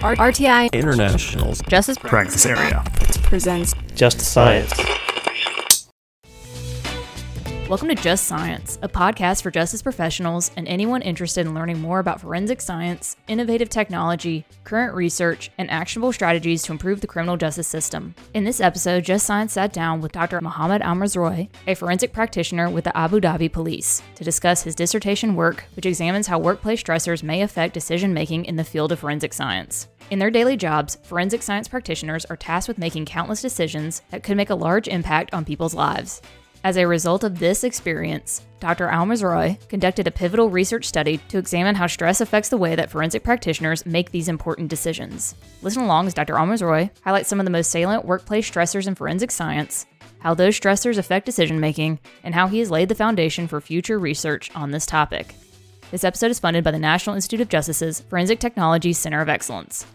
RTI International's Justice practice area. presents Just science. Welcome to Just Science, a podcast for justice professionals and anyone interested in learning more about forensic science, innovative technology, current research, and actionable strategies to improve the criminal justice system. In this episode, Just Science sat down with Dr. Mohammed Almazrouei, a forensic practitioner with the Abu Dhabi Police, to discuss his dissertation work, which examines how workplace stressors may affect decision making in the field of forensic science. In their daily jobs, forensic science practitioners are tasked with making countless decisions that could make a large impact on people's lives. As a result of this experience, Dr. Almazrouei conducted a pivotal research study to examine how stress affects the way that forensic practitioners make these important decisions. Listen along as Dr. Almazrouei highlights some of the most salient workplace stressors in forensic science, how those stressors affect decision making, and how he has laid the foundation for future research on this topic. This episode is funded by the National Institute of Justice's Forensic Technology Center of Excellence.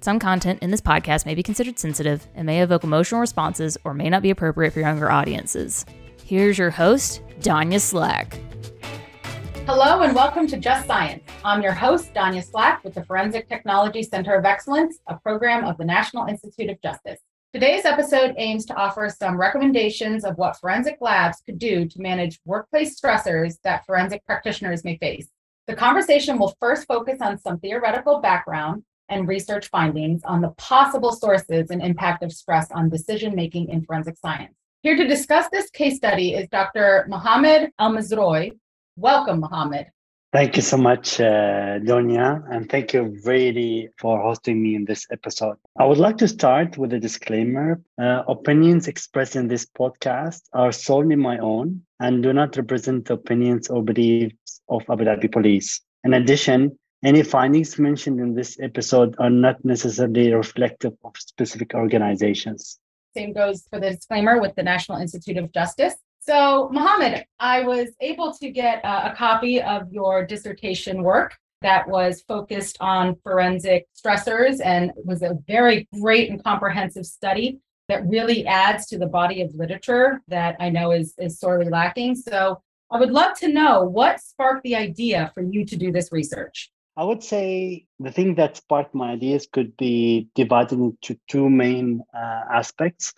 Some content in this podcast may be considered sensitive and may evoke emotional responses or may not be appropriate for younger audiences. Here's your host, Danya Slack. Hello and welcome to Just Science. I'm your host, Danya Slack, with the Forensic Technology Center of Excellence, a program of the National Institute of Justice. Today's episode aims to offer some recommendations of what forensic labs could do to manage workplace stressors that forensic practitioners may face. The conversation will first focus on some theoretical background and research findings on the possible sources and impact of stress on decision making in forensic science. Here to discuss this case study is Dr. Mohammed Almazrouei. Welcome, Mohammed. Thank you so much, uh, Donia, and thank you really for hosting me in this episode. I would like to start with a disclaimer. Uh, opinions expressed in this podcast are solely my own and do not represent the opinions or beliefs of Abu Dhabi Police. In addition, any findings mentioned in this episode are not necessarily reflective of specific organizations. Same goes for the disclaimer with the National Institute of Justice. So, Mohammed, I was able to get uh, a copy of your dissertation work that was focused on forensic stressors and was a very great and comprehensive study that really adds to the body of literature that I know is, is sorely lacking. So, I would love to know what sparked the idea for you to do this research. I would say the thing that sparked my ideas could be divided into two main uh, aspects.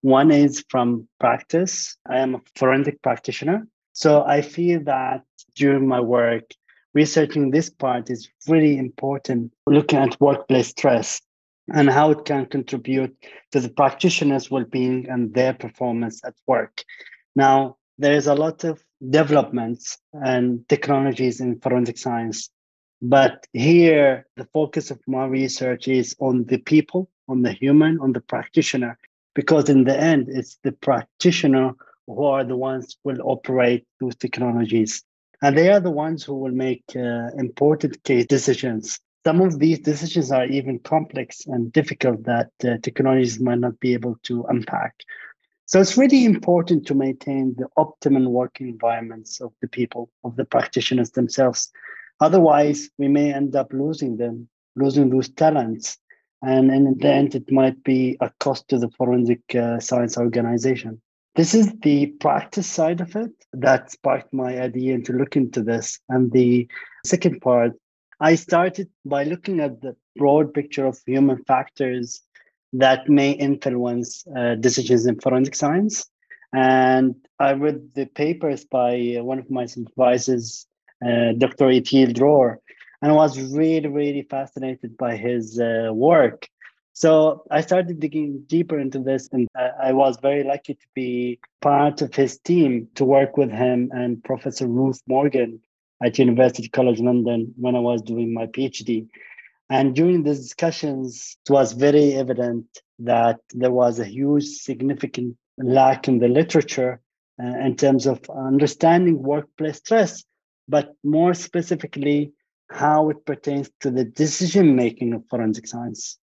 One is from practice. I am a forensic practitioner. So I feel that during my work, researching this part is really important, looking at workplace stress and how it can contribute to the practitioner's well being and their performance at work. Now, there is a lot of developments and technologies in forensic science but here, the focus of my research is on the people, on the human, on the practitioner, because in the end, it's the practitioner who are the ones who will operate those technologies. And they are the ones who will make uh, important case decisions. Some of these decisions are even complex and difficult that uh, technologies might not be able to unpack. So it's really important to maintain the optimum working environments of the people, of the practitioners themselves. Otherwise, we may end up losing them, losing those talents. And in the end, it might be a cost to the forensic uh, science organization. This is the practice side of it that sparked my idea to look into this. And the second part, I started by looking at the broad picture of human factors that may influence uh, decisions in forensic science. And I read the papers by one of my supervisors, uh, Dr. Itiel Dror, and I was really, really fascinated by his uh, work. So I started digging deeper into this, and I was very lucky to be part of his team to work with him and Professor Ruth Morgan at University College London when I was doing my PhD. And during the discussions, it was very evident that there was a huge, significant lack in the literature uh, in terms of understanding workplace stress but more specifically, how it pertains to the decision making of forensic science.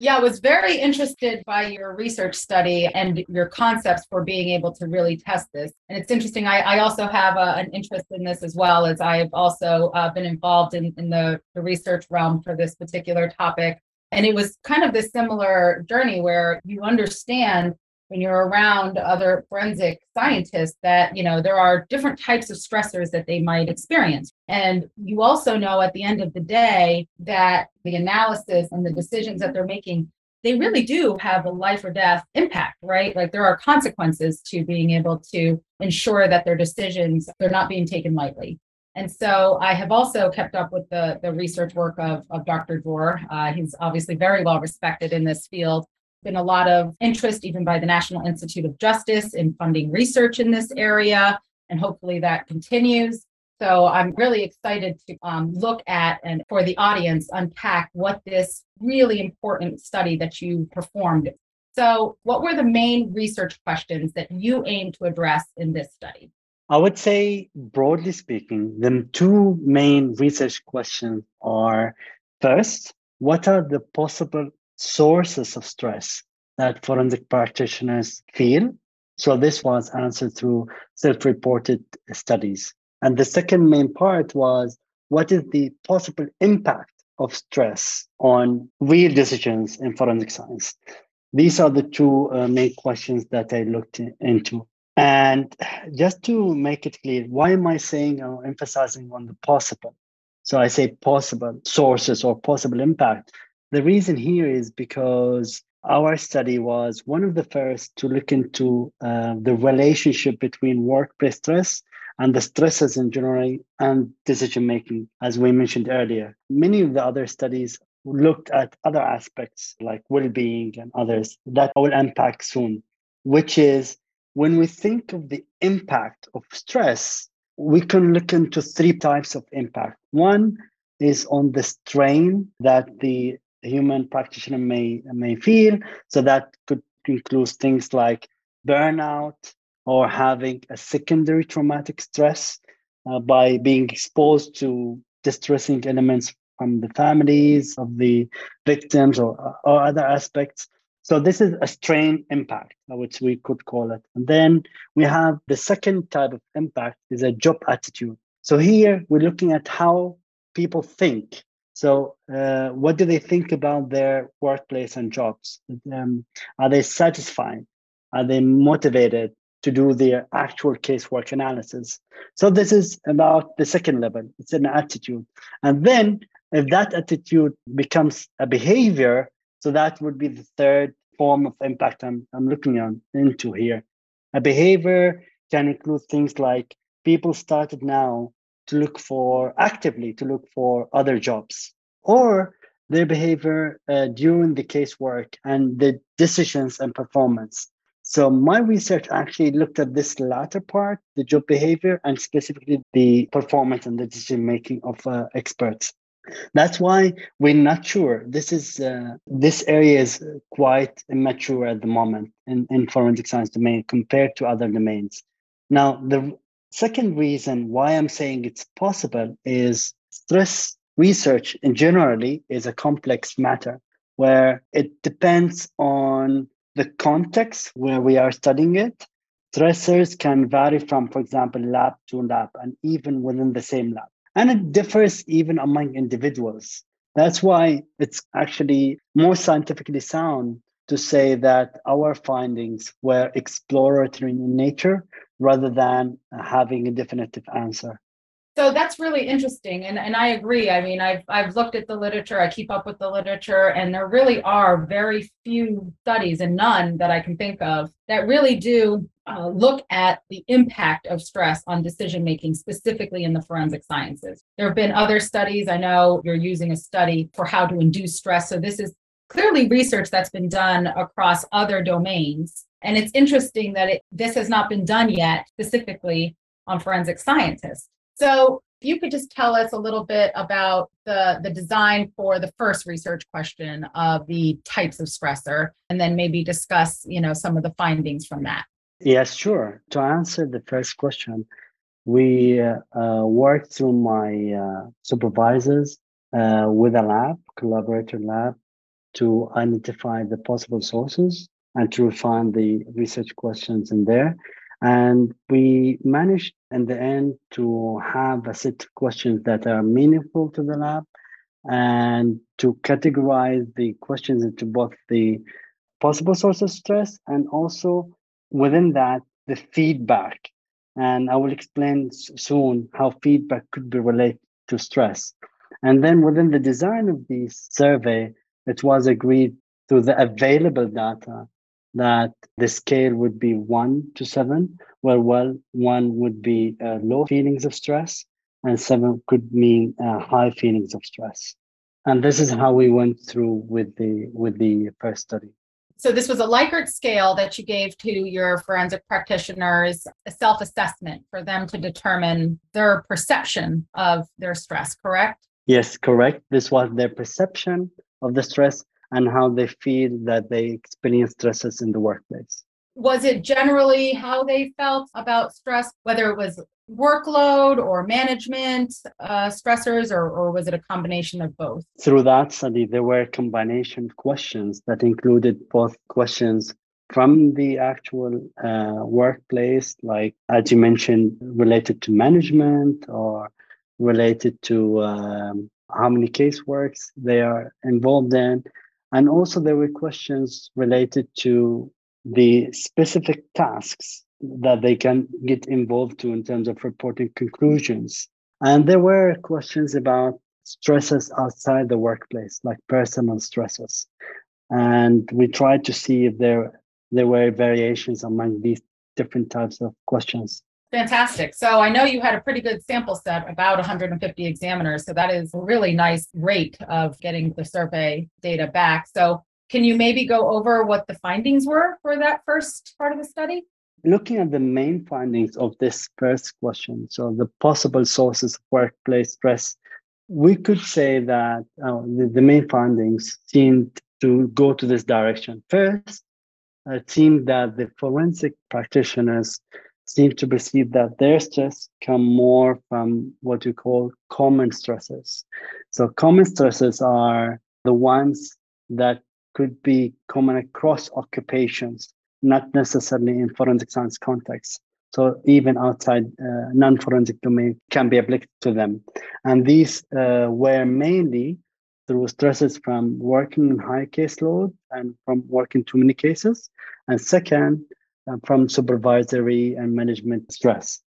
Yeah, I was very interested by your research study and your concepts for being able to really test this. And it's interesting. I, I also have a, an interest in this as well, as I've also uh, been involved in, in the, the research realm for this particular topic. And it was kind of this similar journey where you understand when you're around other forensic scientists that you know there are different types of stressors that they might experience and you also know at the end of the day that the analysis and the decisions that they're making they really do have a life or death impact right like there are consequences to being able to ensure that their decisions they're not being taken lightly and so I have also kept up with the, the research work of, of Dr. Dror. Uh, he's obviously very well respected in this field been a lot of interest, even by the National Institute of Justice, in funding research in this area, and hopefully that continues. So I'm really excited to um, look at and for the audience unpack what this really important study that you performed. So, what were the main research questions that you aim to address in this study? I would say, broadly speaking, the two main research questions are first, what are the possible sources of stress that forensic practitioners feel. So this was answered through self-reported studies. And the second main part was what is the possible impact of stress on real decisions in forensic science? These are the two uh, main questions that I looked into. And just to make it clear, why am I saying or emphasizing on the possible? So I say possible sources or possible impact the reason here is because our study was one of the first to look into uh, the relationship between workplace stress and the stresses in general and decision making, as we mentioned earlier. Many of the other studies looked at other aspects like well being and others that I will unpack soon, which is when we think of the impact of stress, we can look into three types of impact. One is on the strain that the human practitioner may may feel. So that could include things like burnout or having a secondary traumatic stress uh, by being exposed to distressing elements from the families of the victims or, or other aspects. So this is a strain impact, which we could call it. And then we have the second type of impact is a job attitude. So here we're looking at how people think so, uh, what do they think about their workplace and jobs? Um, are they satisfied? Are they motivated to do their actual casework analysis? So, this is about the second level. It's an attitude. And then, if that attitude becomes a behavior, so that would be the third form of impact I'm, I'm looking on, into here. A behavior can include things like people started now to look for actively to look for other jobs or their behavior uh, during the casework and the decisions and performance. So my research actually looked at this latter part, the job behavior, and specifically the performance and the decision making of uh, experts. That's why we're not sure. This is uh, this area is quite immature at the moment in, in forensic science domain compared to other domains. Now, the Second reason why I'm saying it's possible is stress research in generally is a complex matter where it depends on the context where we are studying it. Stressors can vary from, for example, lab to lab and even within the same lab. And it differs even among individuals. That's why it's actually more scientifically sound to say that our findings were exploratory in nature rather than having a definitive answer. So that's really interesting. And, and I agree. I mean, I've, I've looked at the literature, I keep up with the literature, and there really are very few studies and none that I can think of that really do uh, look at the impact of stress on decision making, specifically in the forensic sciences. There have been other studies. I know you're using a study for how to induce stress. So this is clearly research that's been done across other domains. And it's interesting that it, this has not been done yet specifically on forensic scientists. So if you could just tell us a little bit about the, the design for the first research question of the types of stressor, and then maybe discuss, you know, some of the findings from that. Yes, sure. To answer the first question, we uh, uh, worked through my uh, supervisors uh, with a lab, collaborator lab, to identify the possible sources and to refine the research questions in there. And we managed in the end to have a set of questions that are meaningful to the lab and to categorize the questions into both the possible source of stress and also within that, the feedback. And I will explain soon how feedback could be related to stress. And then within the design of the survey, it was agreed through the available data that the scale would be one to seven, where well, one would be uh, low feelings of stress and seven could mean uh, high feelings of stress. And this is how we went through with the with the first study. So this was a Likert scale that you gave to your forensic practitioners, a self-assessment for them to determine their perception of their stress, correct? Yes, correct. This was their perception of the stress and how they feel that they experience stresses in the workplace. Was it generally how they felt about stress, whether it was workload or management uh, stressors, or, or was it a combination of both? Through that study, there were a combination of questions that included both questions from the actual uh, workplace, like as you mentioned, related to management or related to um, how many caseworks they are involved in. And also, there were questions related to the specific tasks that they can get involved to in terms of reporting conclusions. And there were questions about stresses outside the workplace, like personal stresses. And we tried to see if there there were variations among these different types of questions. Fantastic. So I know you had a pretty good sample set, about 150 examiners. So that is a really nice rate of getting the survey data back. So can you maybe go over what the findings were for that first part of the study? looking at the main findings of this first question, so the possible sources of workplace stress, we could say that uh, the, the, main findings seemed to go to this direction. First, it seemed that the forensic practitioners seem to perceive that their stress come more from what we call common stresses. So common stresses are the ones that could be common across occupations not necessarily in forensic science context. So even outside uh, non-forensic domain can be applied to them. And these uh, were mainly through stresses from working in high caseload and from working too many cases. And second, from supervisory and management stress.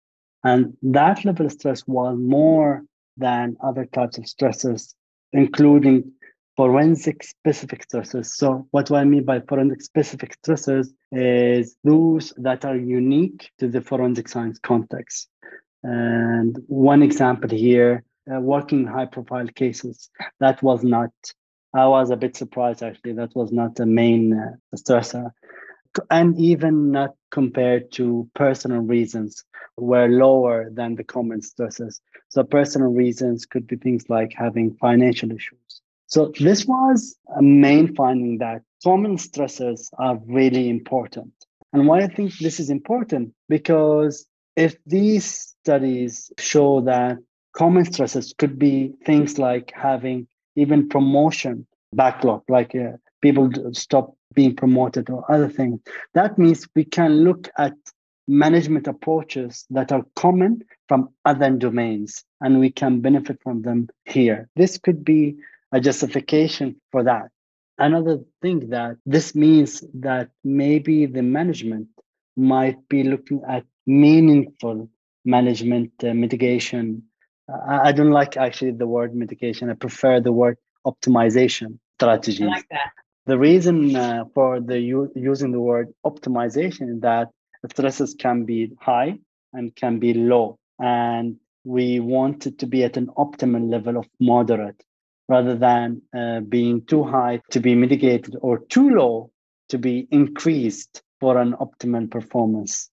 And that level of stress was more than other types of stresses, including forensic specific stressors. So what do I mean by forensic specific stressors is those that are unique to the forensic science context. And one example here, uh, working high profile cases, that was not, I was a bit surprised actually, that was not the main uh, stressor. And even not compared to personal reasons were lower than the common stresses. So personal reasons could be things like having financial issues, so this was a main finding that common stresses are really important. And why I think this is important because if these studies show that common stresses could be things like having even promotion backlog, like uh, people stop being promoted or other things, that means we can look at management approaches that are common from other domains and we can benefit from them here. This could be a justification for that. Another thing that this means that maybe the management might be looking at meaningful management uh, mitigation. I don't like actually the word mitigation. I prefer the word optimization strategies. I like that. The reason uh, for the using the word optimization is that stresses can be high and can be low, and we want it to be at an optimal level of moderate rather than uh, being too high to be mitigated or too low to be increased for an optimal performance.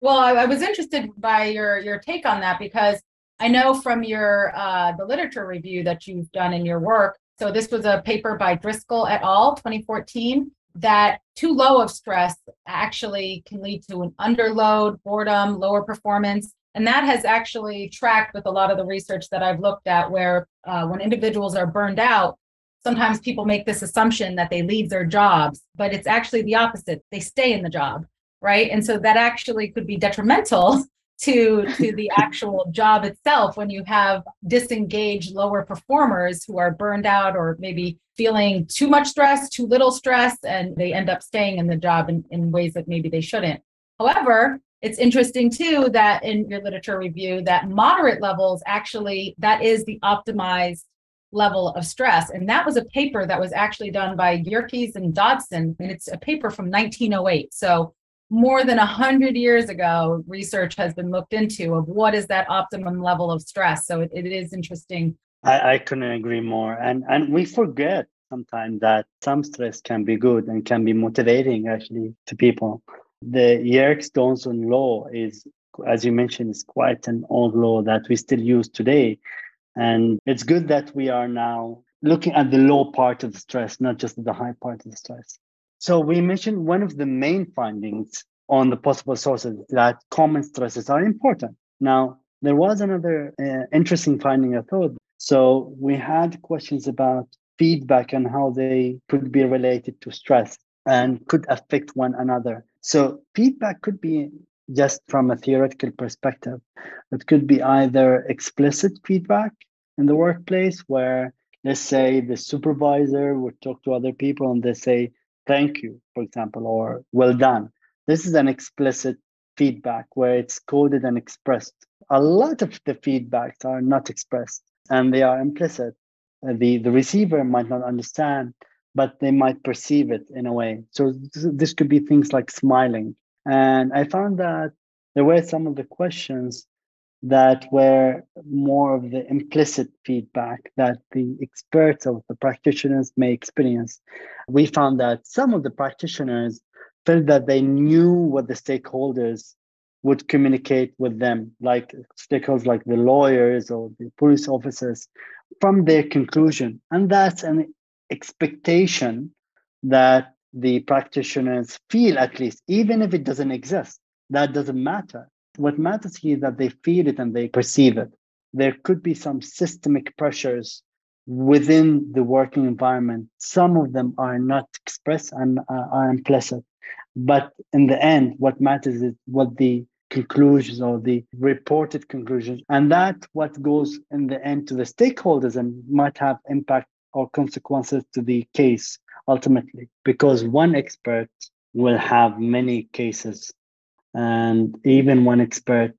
Well, I, I was interested by your your take on that because I know from your uh, the literature review that you've done in your work. So this was a paper by Driscoll et al. 2014 that too low of stress actually can lead to an underload, boredom, lower performance, and that has actually tracked with a lot of the research that I've looked at, where uh, when individuals are burned out, sometimes people make this assumption that they leave their jobs, but it's actually the opposite. They stay in the job, right? And so that actually could be detrimental to to the actual job itself when you have disengaged lower performers who are burned out or maybe feeling too much stress too little stress and they end up staying in the job in, in ways that maybe they shouldn't. However it's interesting too that in your literature review that moderate levels actually that is the optimized level of stress. And that was a paper that was actually done by Yerkes and Dodson. And it's a paper from 1908 so more than 100 years ago research has been looked into of what is that optimum level of stress. So it, it is interesting. I, I couldn't agree more. And and we forget sometimes that some stress can be good and can be motivating actually to people. The Yerkes-Dodson law is as you mentioned is quite an old law that we still use today. And it's good that we are now looking at the low part of the stress not just the high part of the stress so we mentioned one of the main findings on the possible sources that common stresses are important. Now, there was another uh, interesting finding, I thought. So we had questions about feedback and how they could be related to stress and could affect one another. So feedback could be just from a theoretical perspective. It could be either explicit feedback in the workplace where let's say the supervisor would talk to other people and they say, thank you, for example, or well done. This is an explicit feedback where it's coded and expressed. A lot of the feedbacks are not expressed and they are implicit. Uh, the, the receiver might not understand, but they might perceive it in a way. So this could be things like smiling. And I found that there were some of the questions that were more of the implicit feedback that the experts or the practitioners may experience. We found that some of the practitioners felt that they knew what the stakeholders would communicate with them, like stakeholders like the lawyers or the police officers, from their conclusion. And that's an expectation that the practitioners feel, at least, even if it doesn't exist. That doesn't matter what matters here is that they feel it and they perceive it. There could be some systemic pressures within the working environment. Some of them are not expressed and uh, are implicit. But in the end, what matters is what the conclusions or the reported conclusions. And that what goes in the end to the stakeholders and might have impact or consequences to the case ultimately, because one expert will have many cases and even one expert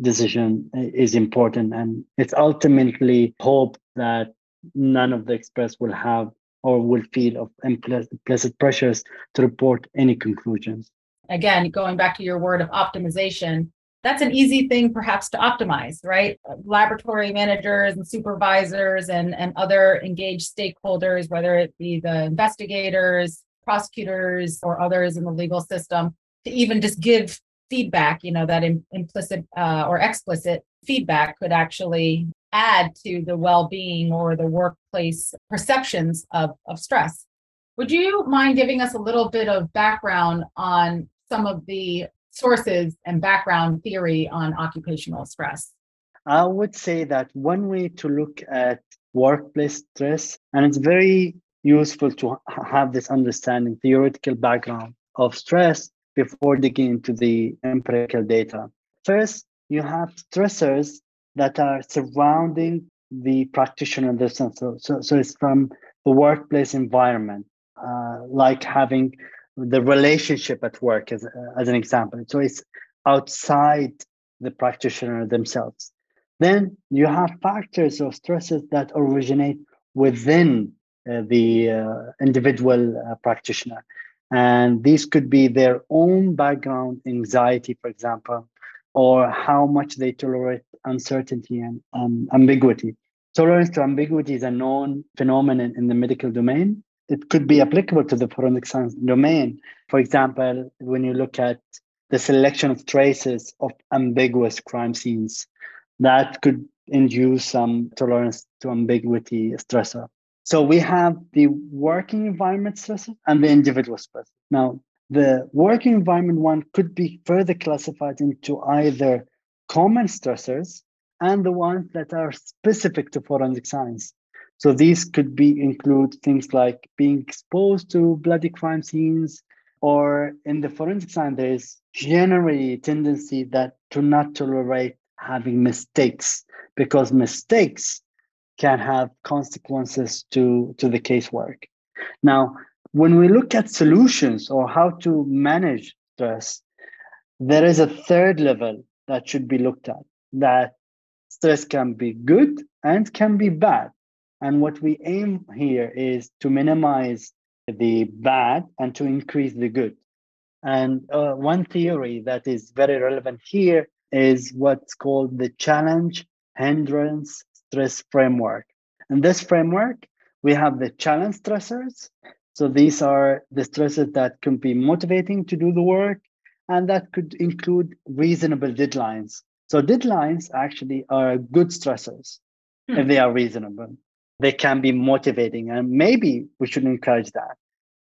decision is important and it's ultimately hope that none of the experts will have or will feel of implicit pressures to report any conclusions. Again going back to your word of optimization that's an easy thing perhaps to optimize right? Laboratory managers and supervisors and, and other engaged stakeholders whether it be the investigators prosecutors or others in the legal system to even just give feedback, you know, that in, implicit uh, or explicit feedback could actually add to the well being or the workplace perceptions of, of stress. Would you mind giving us a little bit of background on some of the sources and background theory on occupational stress? I would say that one way to look at workplace stress, and it's very useful to have this understanding, theoretical background of stress, before digging into the empirical data. First, you have stressors that are surrounding the practitioner themselves. So, so, so it's from the workplace environment, uh, like having the relationship at work as, as an example. So it's outside the practitioner themselves. Then you have factors or stresses that originate within uh, the uh, individual uh, practitioner. And these could be their own background anxiety, for example, or how much they tolerate uncertainty and um, ambiguity. Tolerance to ambiguity is a known phenomenon in the medical domain. It could be applicable to the forensic science domain. For example, when you look at the selection of traces of ambiguous crime scenes, that could induce some tolerance to ambiguity stressor. So we have the working environment stresses and the individual stresses. Now, the working environment one could be further classified into either common stressors and the ones that are specific to forensic science. So these could be include things like being exposed to bloody crime scenes, or in the forensic science, there is generally a tendency that to not tolerate having mistakes because mistakes can have consequences to, to the casework. Now, when we look at solutions or how to manage stress, there is a third level that should be looked at that stress can be good and can be bad. And what we aim here is to minimize the bad and to increase the good. And uh, one theory that is very relevant here is what's called the challenge hindrance stress framework. In this framework, we have the challenge stressors. So these are the stresses that can be motivating to do the work, and that could include reasonable deadlines. So deadlines actually are good stressors hmm. if they are reasonable. They can be motivating, and maybe we should encourage that.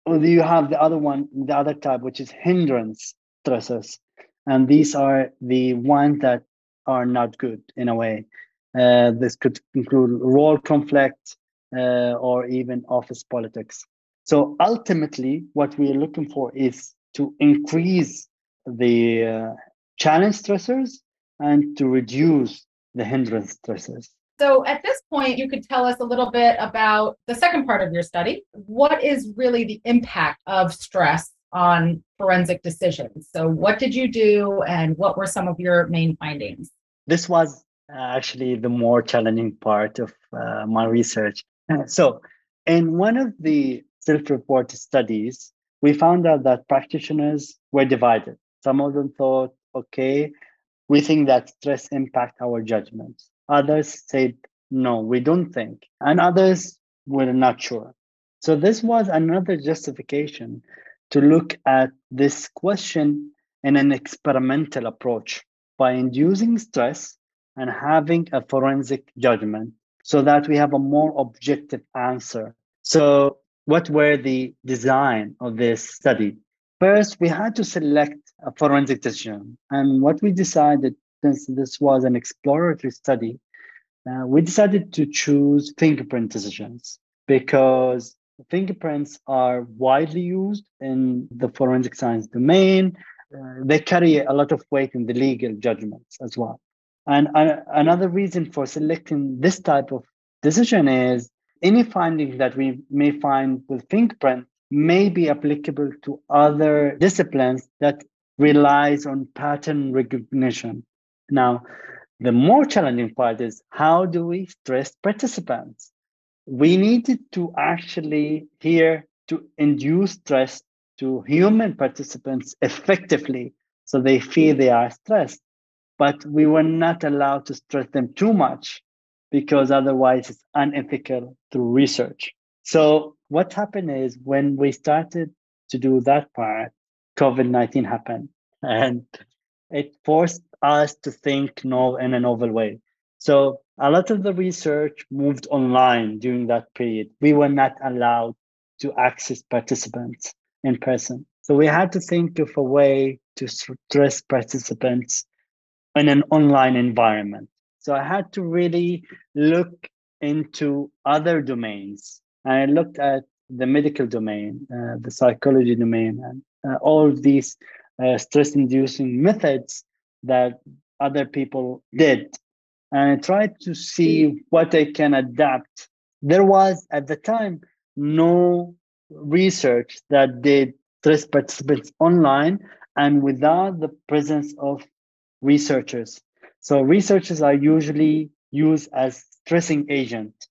Or you have the other one, the other type, which is hindrance stressors, and these are the ones that are not good in a way. Uh, this could include role conflict uh, or even office politics. So ultimately, what we are looking for is to increase the uh, challenge stressors and to reduce the hindrance stressors. So at this point, you could tell us a little bit about the second part of your study. What is really the impact of stress on forensic decisions? So, what did you do and what were some of your main findings? This was actually the more challenging part of uh, my research. So, in one of the self reported studies, we found out that practitioners were divided. Some of them thought, okay, we think that stress impact our judgments. Others said, no, we don't think. And others were not sure. So this was another justification to look at this question in an experimental approach by inducing stress and having a forensic judgment so that we have a more objective answer. So what were the design of this study? First, we had to select a forensic decision. And what we decided, since this was an exploratory study, uh, we decided to choose fingerprint decisions because fingerprints are widely used in the forensic science domain. Uh, they carry a lot of weight in the legal judgments as well. And uh, another reason for selecting this type of decision is any findings that we may find with fingerprint may be applicable to other disciplines that relies on pattern recognition. Now, the more challenging part is how do we stress participants? We needed to actually here to induce stress to human participants effectively so they feel they are stressed. But we were not allowed to stress them too much because otherwise it's unethical through research. So what happened is when we started to do that part, COVID 19 happened and it forced us to think no, in a novel way. So a lot of the research moved online during that period. We were not allowed to access participants in person. So we had to think of a way to stress participants in an online environment. So I had to really look into other domains. I looked at the medical domain, uh, the psychology domain, and uh, all these uh, stress inducing methods that other people did. And I tried to see what I can adapt. There was at the time no research that did stress participants online and without the presence of researchers. So researchers are usually used as stressing agent.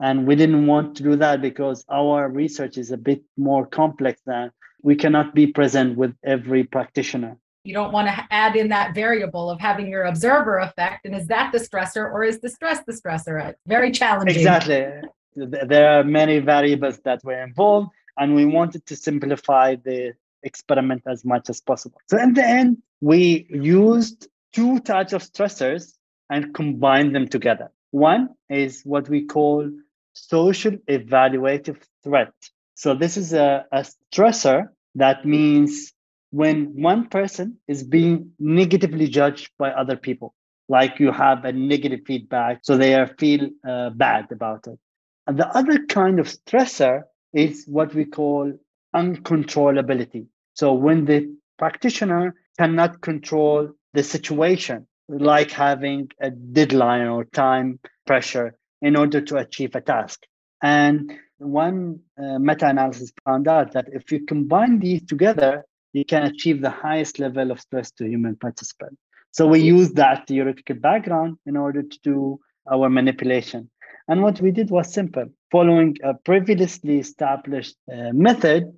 And we didn't want to do that because our research is a bit more complex than we cannot be present with every practitioner. You don't want to add in that variable of having your observer effect. And is that the stressor or is the stress the stressor? It's very challenging. Exactly. There are many variables that were involved, and we wanted to simplify the experiment as much as possible. So, in the end, we used two types of stressors and combined them together. One is what we call social evaluative threat. So this is a, a stressor that means when one person is being negatively judged by other people, like you have a negative feedback, so they are feel uh, bad about it. And the other kind of stressor is what we call uncontrollability. So when the practitioner cannot control the situation, like having a deadline or time pressure in order to achieve a task. And one uh, meta analysis found out that if you combine these together, you can achieve the highest level of stress to human participant. So we use that theoretical background in order to do our manipulation. And what we did was simple, following a previously established uh, method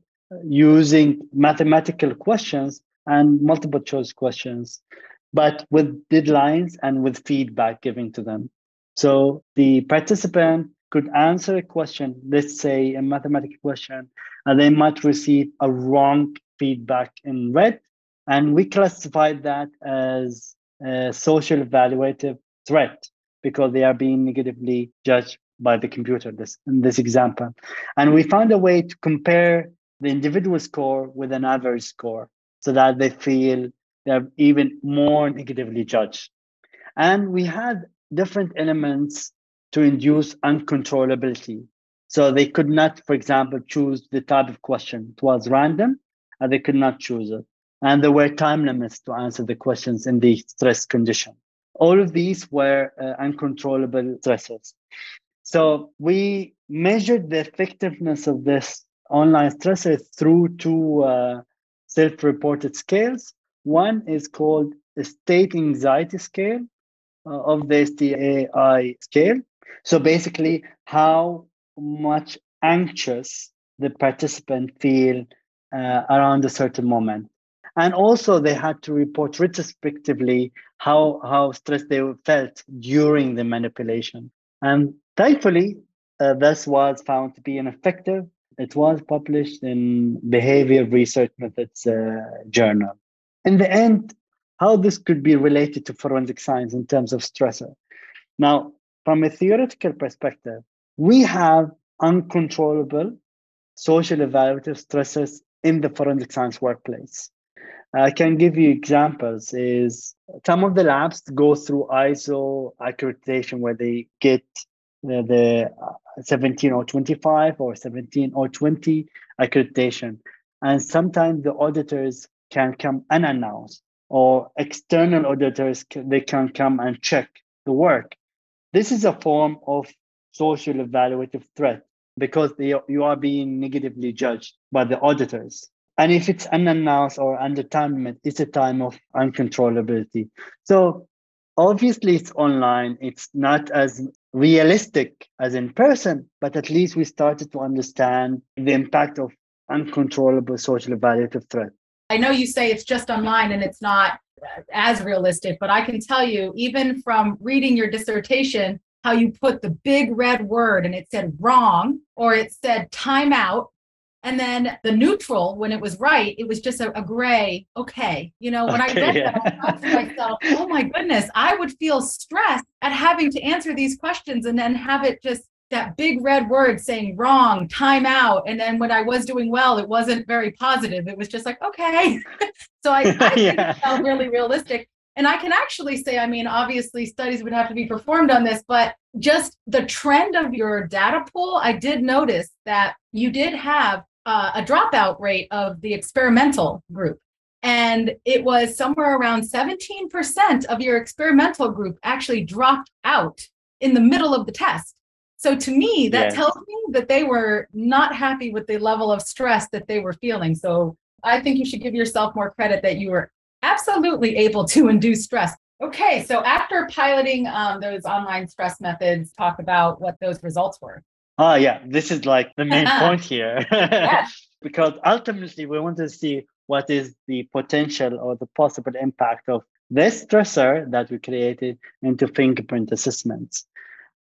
using mathematical questions and multiple choice questions, but with deadlines and with feedback given to them. So the participant could answer a question, let's say a mathematical question, and they might receive a wrong feedback in red. And we classified that as a social evaluative threat because they are being negatively judged by the computer this, in this example. And we found a way to compare the individual score with an average score so that they feel they're even more negatively judged. And we had different elements to induce uncontrollability. So they could not, for example, choose the type of question. It was random and they could not choose it. And there were time limits to answer the questions in the stress condition. All of these were uh, uncontrollable stresses. So we measured the effectiveness of this online stressor through two uh, self-reported scales. One is called the state anxiety scale uh, of the STAI scale. So basically, how much anxious the participant feel uh, around a certain moment. And also, they had to report retrospectively how, how stressed they felt during the manipulation. And thankfully, uh, this was found to be an effective it was published in Behavior Research Methods uh, Journal. In the end, how this could be related to forensic science in terms of stressor. Now, from a theoretical perspective, we have uncontrollable social evaluative stresses in the forensic science workplace. I can give you examples is some of the labs go through ISO accreditation where they get the, the 17 or 25 or 17 or 20 accreditation. And sometimes the auditors can come unannounced or external auditors, they can come and check the work. This is a form of social evaluative threat because they, you are being negatively judged by the auditors. And if it's unannounced or under time limit, it's a time of uncontrollability. So obviously it's online. It's not as realistic as in person, but at least we started to understand the impact of uncontrollable social evaluative threat. I know you say it's just online and it's not as realistic, but I can tell you, even from reading your dissertation, how you put the big red word and it said wrong or it said timeout and then the neutral, when it was right, it was just a, a gray, okay. You know, when okay, I read yeah. that, I thought to myself, oh my goodness, I would feel stressed at having to answer these questions and then have it just that big red word saying wrong, time out. And then when I was doing well, it wasn't very positive. It was just like, okay. so I, I yeah. it felt really realistic. And I can actually say, I mean, obviously studies would have to be performed on this, but just the trend of your data pool, I did notice that you did have uh, a dropout rate of the experimental group. And it was somewhere around 17% of your experimental group actually dropped out in the middle of the test. So to me, that yes. tells me that they were not happy with the level of stress that they were feeling. So I think you should give yourself more credit that you were absolutely able to induce stress. Okay, so after piloting um, those online stress methods, talk about what those results were. Ah, yeah, this is like the main point here. because ultimately, we want to see what is the potential or the possible impact of this stressor that we created into fingerprint assessments.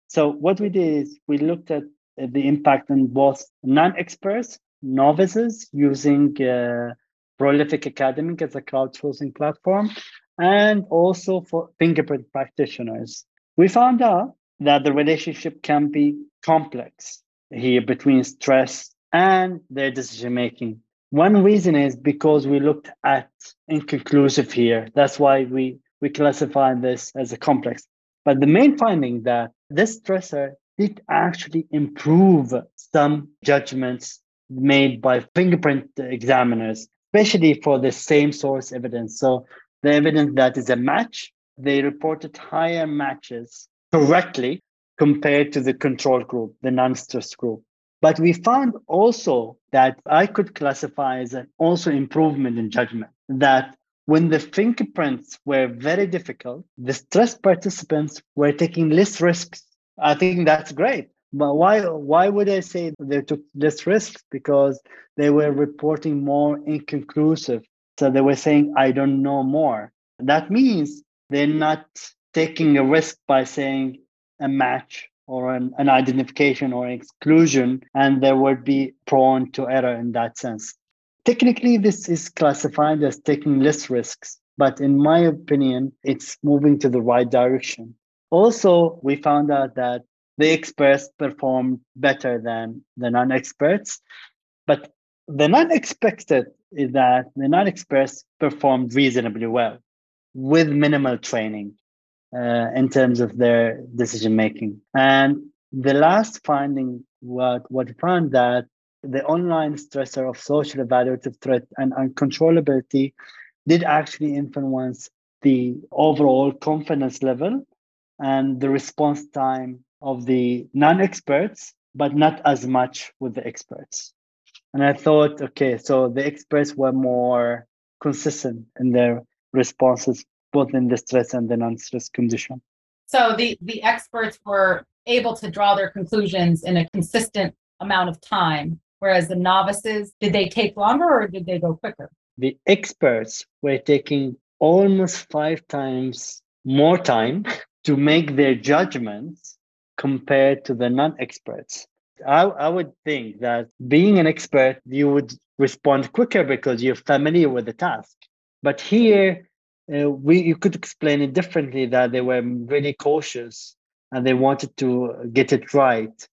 So, what we did is we looked at the impact on both non experts, novices using uh, Prolific Academic as a crowdsourcing platform, and also for fingerprint practitioners. We found out that the relationship can be complex here between stress and their decision making. One reason is because we looked at inconclusive here. That's why we, we classify this as a complex. But the main finding that this stressor did actually improve some judgments made by fingerprint examiners. especially for the same source evidence. So the evidence that is a match, they reported higher matches correctly compared to the control group, the non-stress group. But we found also that I could classify as an also improvement in judgment that when the fingerprints were very difficult, the stress participants were taking less risks. I think that's great. But why why would I say they took less risks? Because they were reporting more inconclusive. So they were saying, I don't know more. That means they're not taking a risk by saying a match or an, an identification or exclusion, and they would be prone to error in that sense. Technically, this is classified as taking less risks, but in my opinion, it's moving to the right direction. Also, we found out that the experts performed better than the non experts, but the non expected is that the non experts performed reasonably well with minimal training uh, in terms of their decision making. And the last finding, what what found that the online stressor of social evaluative threat and uncontrollability did actually influence the overall confidence level and the response time of the non-experts, but not as much with the experts. And I thought, okay, so the experts were more consistent in their responses both in the stress and the non-stress condition. So the the experts were able to draw their conclusions in a consistent amount of time, whereas the novices did they take longer or did they go quicker? The experts were taking almost five times more time to make their judgments compared to the non-experts. I, I would think that being an expert, you would respond quicker because you're familiar with the task. But here, uh, we you could explain it differently that they were really cautious and they wanted to get it right.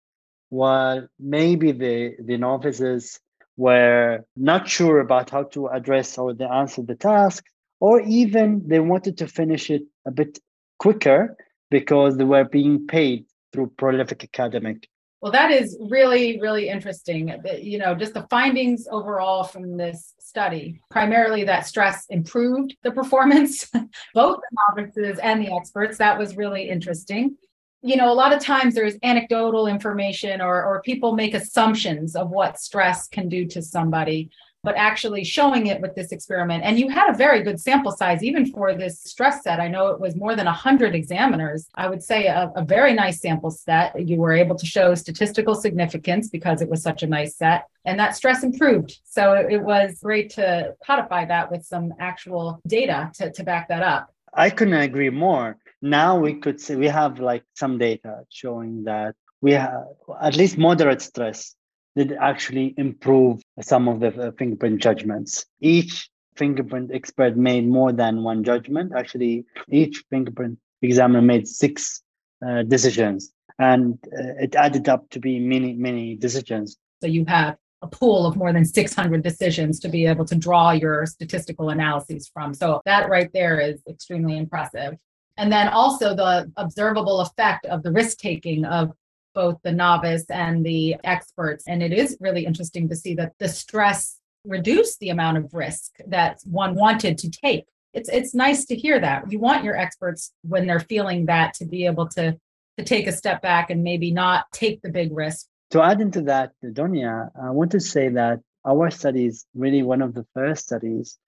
While maybe the the novices were not sure about how to address or they answer the task or even they wanted to finish it a bit quicker because they were being paid through prolific academic well, that is really, really interesting. You know, just the findings overall from this study, primarily that stress improved the performance, both the novices and the experts. That was really interesting. You know, a lot of times there's anecdotal information or, or people make assumptions of what stress can do to somebody but actually showing it with this experiment. And you had a very good sample size, even for this stress set. I know it was more than 100 examiners. I would say a, a very nice sample set. You were able to show statistical significance because it was such a nice set, and that stress improved. So it, it was great to codify that with some actual data to, to back that up. I couldn't agree more. Now we could say we have like some data showing that we have at least moderate stress did actually improve some of the uh, fingerprint judgments. Each fingerprint expert made more than one judgment. Actually, each fingerprint examiner made six uh, decisions, and uh, it added up to be many, many decisions. So you have a pool of more than 600 decisions to be able to draw your statistical analyses from. So that right there is extremely impressive. And then also the observable effect of the risk taking of both the novice and the experts. And it is really interesting to see that the stress reduced the amount of risk that one wanted to take. It's it's nice to hear that. You want your experts when they're feeling that to be able to to take a step back and maybe not take the big risk. To add into that, Donia, I want to say that our study is really one of the first studies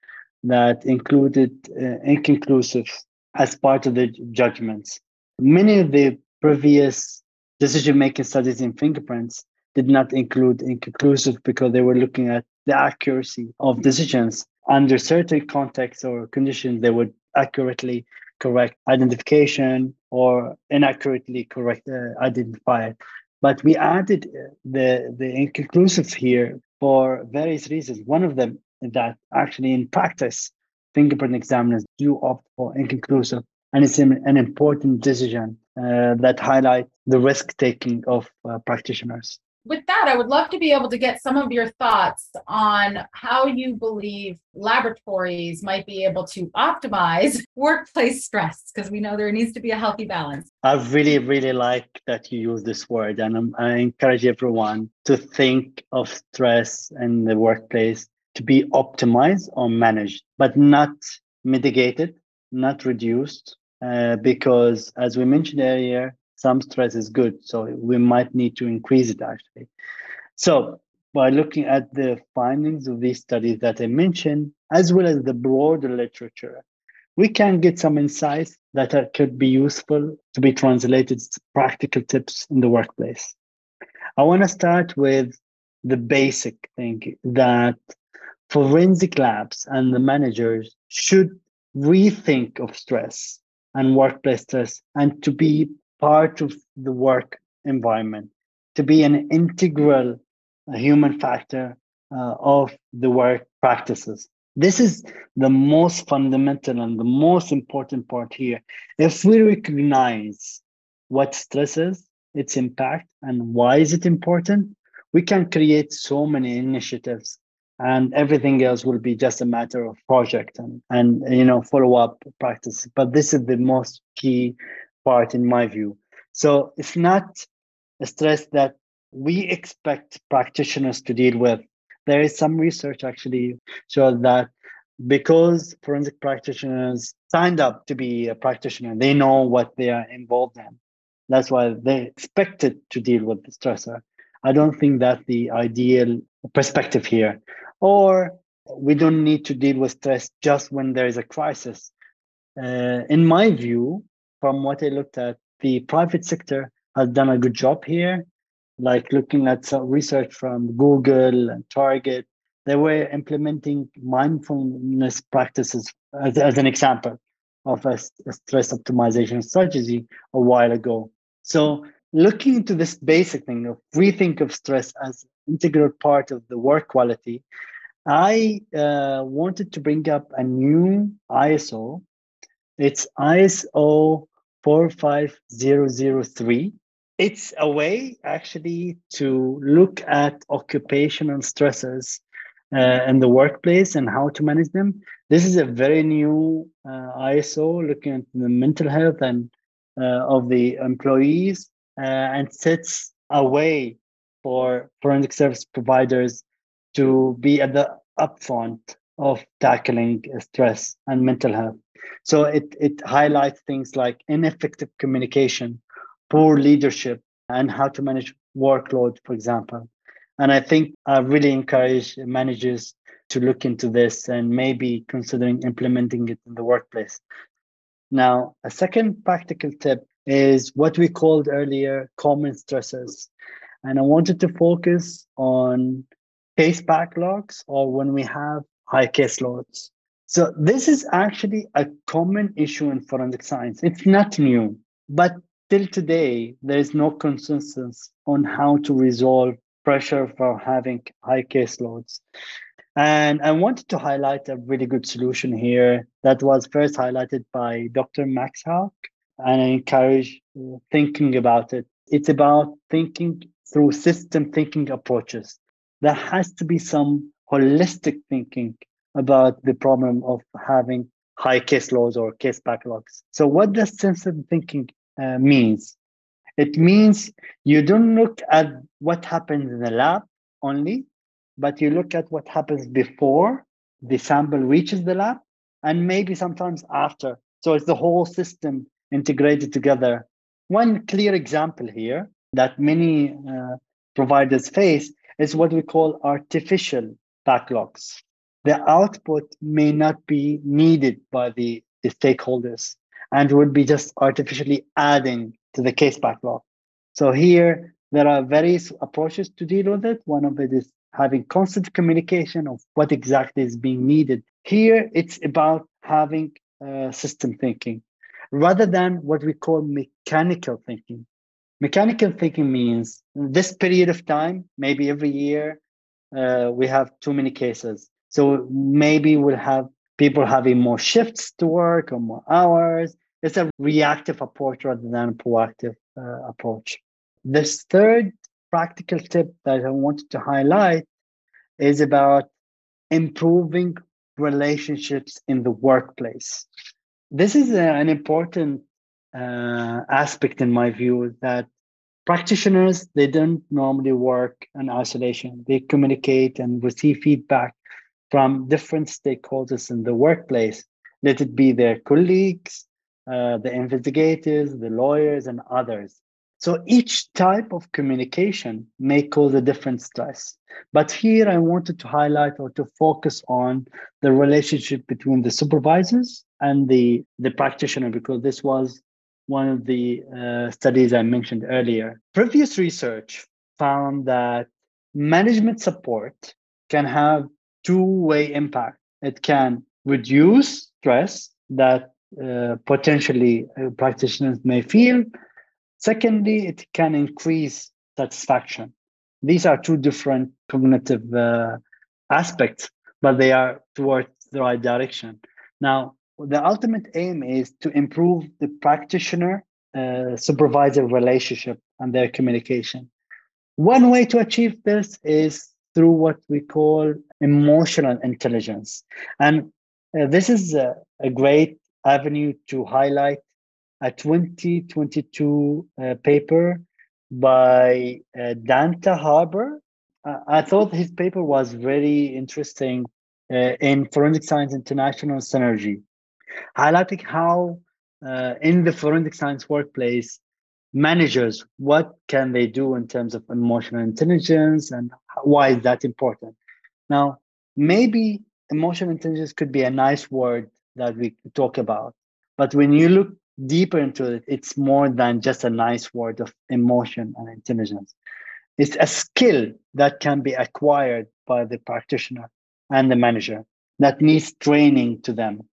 that included uh, inconclusive as part of the judgments. Many of the previous decision making studies in fingerprints did not include inconclusive because they were looking at the accuracy of decisions under certain contexts or conditions they would accurately correct identification or inaccurately correct uh, but we added uh, the the inconclusive here for various reasons. One of them is that actually in practice fingerprint examiners do opt for inconclusive and it's an, an important decision that highlight the risk taking of uh, practitioners. With that, I would love to be able to get some of your thoughts on how you believe laboratories might be able to optimize workplace stress, because we know there needs to be a healthy balance. I really, really like that you use this word, and I encourage everyone to think of stress in the workplace to be optimized or managed, but not mitigated, not reduced, uh, because as we mentioned earlier, some stress is good. So we might need to increase it actually. So by looking at the findings of these studies that I mentioned, as well as the broader literature, we can get some insights that are, could be useful to be translated to practical tips in the workplace. I want to start with the basic thing that forensic labs and the managers should rethink of stress and workplace stress and to be part of the work environment, to be an integral human factor uh, of the work practices. This is the most fundamental and the most important part here. If we recognize what stress is, its impact, and why is it important, we can create so many initiatives and everything else will be just a matter of project and, and you know follow-up practice but this is the most key part in my view so it's not a stress that we expect practitioners to deal with there is some research actually shows that because forensic practitioners signed up to be a practitioner, they know what they are involved in. That's why they expected to deal with the stressor. I don't think that's the ideal perspective here. Or we don't need to deal with stress just when there is a crisis. Uh, in my view, from what I looked at, the private sector has done a good job here like looking at some research from Google and Target, they were implementing mindfulness practices as, as an example of a, a stress optimization strategy a while ago. So looking into this basic thing of rethink of stress as integral part of the work quality, I uh, wanted to bring up a new ISO. It's ISO 45003 it's a way actually to look at occupational stressors uh, in the workplace and how to manage them. This is a very new uh, ISO looking at the mental health and uh, of the employees Uh, and sets a way for forensic service providers to be at the upfront of tackling stress and mental health. So it, it highlights things like ineffective communication poor leadership and how to manage workload, for example. And I think I really encourage managers to look into this and maybe considering implementing it in the workplace. Now, a second practical tip is what we called earlier common stressors. And I wanted to focus on case backlogs or when we have high case loads. So this is actually a common issue in forensic science. It's not new, but till today, there is no consensus on how to resolve pressure for having high case loads. And I wanted to highlight a really good solution here that was first highlighted by Dr. Max Houck, and I encourage uh, thinking about it. It's about thinking through system thinking approaches. There has to be some holistic thinking about the problem of having high case loads or case backlogs. So, what does system thinking uh, means. It means you don't look at what happens in the lab only, but you look at what happens before the sample reaches the lab and maybe sometimes after. So it's the whole system integrated together. One clear example here that many uh, providers face is what we call artificial backlogs. The output may not be needed by the, the stakeholders and would be just artificially adding to the case backlog. So here, there are various approaches to deal with it. One of it is having constant communication of what exactly is being needed. Here, it's about having uh, system thinking rather than what we call mechanical thinking. Mechanical thinking means this period of time, maybe every year, uh, we have too many cases. So maybe we'll have people having more shifts to work or more hours. It's a reactive approach rather than a proactive uh, approach. This third practical tip that I wanted to highlight is about improving relationships in the workplace. This is a, an important uh, aspect in my view that practitioners they don't normally work in isolation they communicate and receive feedback from different stakeholders in the workplace. Let it be their colleagues, uh, the investigators, the lawyers, and others. So each type of communication may cause a different stress. But here I wanted to highlight or to focus on the relationship between the supervisors and the, the practitioner, because this was one of the uh, studies I mentioned earlier. Previous research found that management support can have two-way impact. It can reduce stress that uh, potentially uh, practitioners may feel. Secondly, it can increase satisfaction. These are two different cognitive uh, aspects, but they are towards the right direction. Now, the ultimate aim is to improve the practitioner uh, supervisor relationship and their communication. One way to achieve this is through what we call emotional intelligence. And uh, this is a, a, great avenue to highlight a 2022 uh, paper by uh, Dante Harbour. I thought his paper was very interesting uh, in Forensic Science International Synergy, highlighting how uh, in the forensic science workplace, managers, what can they do in terms of emotional intelligence and why is that important? Now, maybe emotional intelligence could be a nice word that we talk about, but when you look deeper into it, it's more than just a nice word of emotion and intelligence. It's a skill that can be acquired by the practitioner and the manager that needs training to them.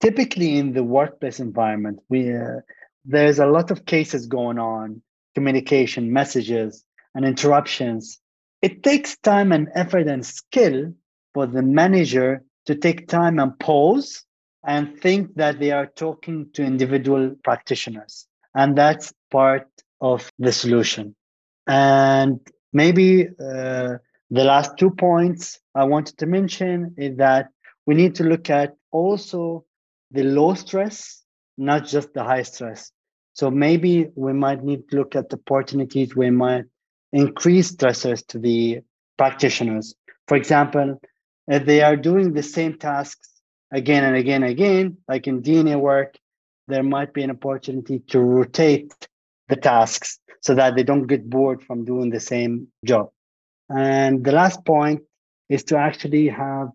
Typically, in the workplace environment, we uh, there's a lot of cases going on, communication, messages, and interruptions. It takes time and effort and skill for the manager to take time and pause and think that they are talking to individual practitioners. And that's part of the solution. And maybe uh, the last two points I wanted to mention is that we need to look at also the low stress, not just the high stress. So maybe we might need to look at opportunities we might increase stressors to the practitioners. For example, if they are doing the same tasks again and again and again, like in DNA work, there might be an opportunity to rotate the tasks so that they don't get bored from doing the same job. And the last point is to actually have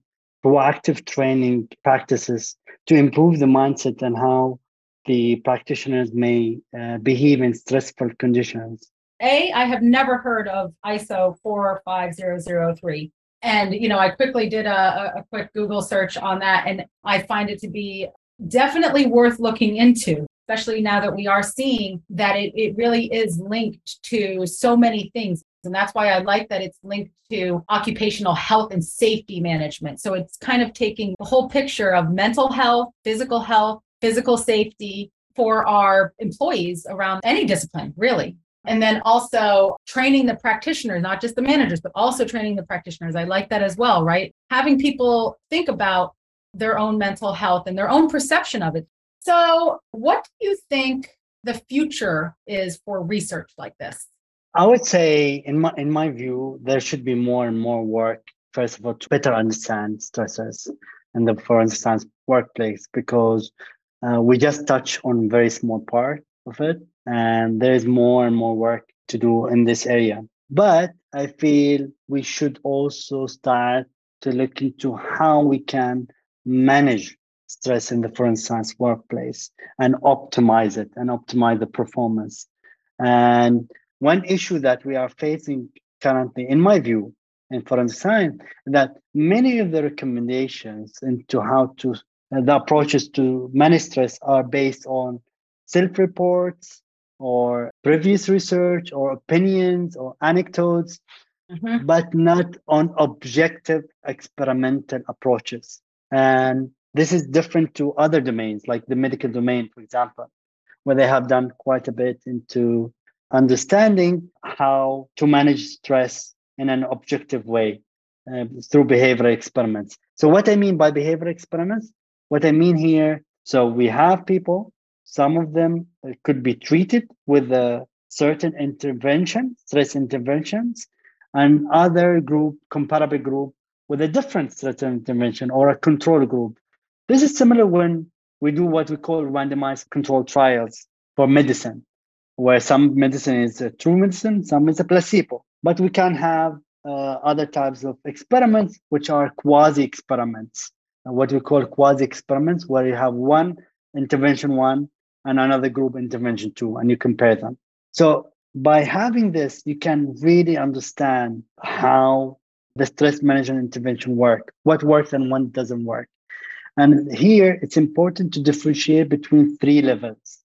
proactive training practices to improve the mindset and how the practitioners may uh, behave in stressful conditions. A, I have never heard of ISO 45003. And, you know, I quickly did a, a quick Google search on that, and I find it to be definitely worth looking into, especially now that we are seeing that it, it really is linked to so many things. And that's why I like that it's linked to occupational health and safety management. So it's kind of taking the whole picture of mental health, physical health, physical safety for our employees around any discipline, really. And then also training the practitioners, not just the managers, but also training the practitioners. I like that as well, right? Having people think about their own mental health and their own perception of it. So, what do you think the future is for research like this? I would say, in my in my view, there should be more and more work. First of all, to better understand stresses in the forensic science workplace, because uh, we just touch on very small part of it and there's more and more work to do in this area. But I feel we should also start to look into how we can manage stress in the forensic science workplace and optimize it and optimize the performance. And one issue that we are facing currently, in my view, in forensic science, that many of the recommendations into how to the approaches to manage stress are based on self-reports or previous research or opinions or anecdotes, mm-hmm. but not on objective experimental approaches. And this is different to other domains, like the medical domain, for example, where they have done quite a bit into understanding how to manage stress in an objective way uh, through behavioral experiments. So, what I mean by behavioral experiments, what I mean here, so we have people some of them could be treated with a certain intervention, stress interventions, and other group, comparable group, with a different stress intervention or a control group. This is similar when we do what we call randomized controlled trials for medicine, where some medicine is a true medicine, some is a placebo. But we can have uh, other types of experiments, which are quasi experiments, what we call quasi experiments, where you have one intervention one and another group intervention two, and you compare them. So by having this, you can really understand how the stress management intervention work, what works and what doesn't work. And here it's important to differentiate between three levels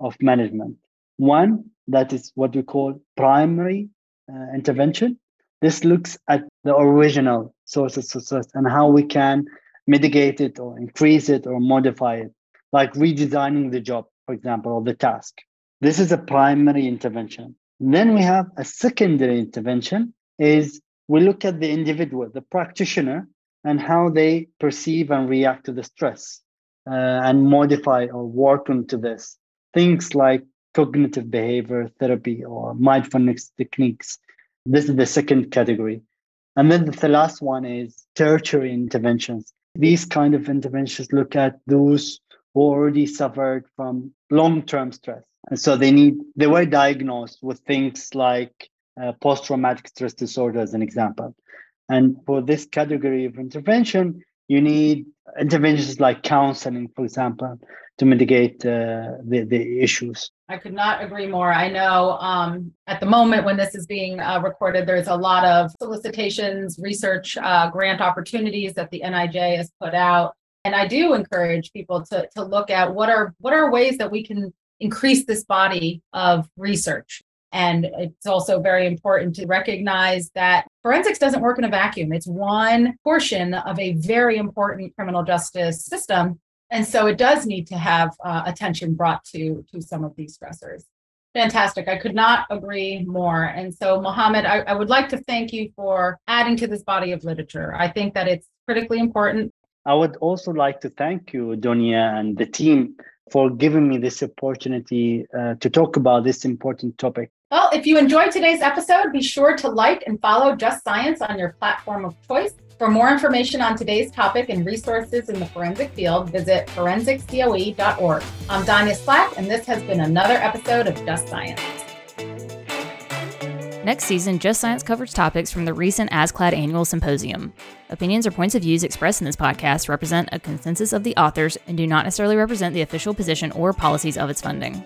of management. One, that is what we call primary uh, intervention. This looks at the original sources of stress and how we can mitigate it or increase it or modify it, like redesigning the job, for example, or the task. This is a primary intervention. Then we have a secondary intervention is we look at the individual, the practitioner, and how they perceive and react to the stress uh, and modify or work onto this. Things like cognitive behavior therapy or mindfulness techniques. This is the second category. And then the last one is tertiary interventions. These kind of interventions look at those who already suffered from long-term stress and so they need they were diagnosed with things like uh, post-traumatic stress disorder as an example and for this category of intervention you need interventions like counseling for example to mitigate uh, the, the issues. I could not agree more. I know um, at the moment when this is being uh, recorded there's a lot of solicitations research uh, grant opportunities that the nij has put out. And i do encourage people to, to look at what are what are ways that we can increase this body of research. And it's also very important to recognize that forensics doesn't work in a vacuum. It's one portion of a very important criminal justice system. And so it does need to have uh, attention brought to, to some of these stressors. Fantastic. I could not agree more. And so, Mohammed, I, I would like to thank you for adding to this body of literature. I think that it's critically important. I would also like to thank you, Donia, and the team for giving me this opportunity uh, to talk about this important topic. Well, if you enjoyed today's episode, be sure to like and follow Just Science on your platform of choice. For more information on today's topic and resources in the forensic field, visit forensiccoe.org. I'm Donia Slack, and this has been another episode of Just Science. Next season, Just Science covers topics from the recent ASCLD annual symposium. Opinions or points of views expressed in this podcast represent a consensus of the authors and do not necessarily represent the official position or policies of its funding.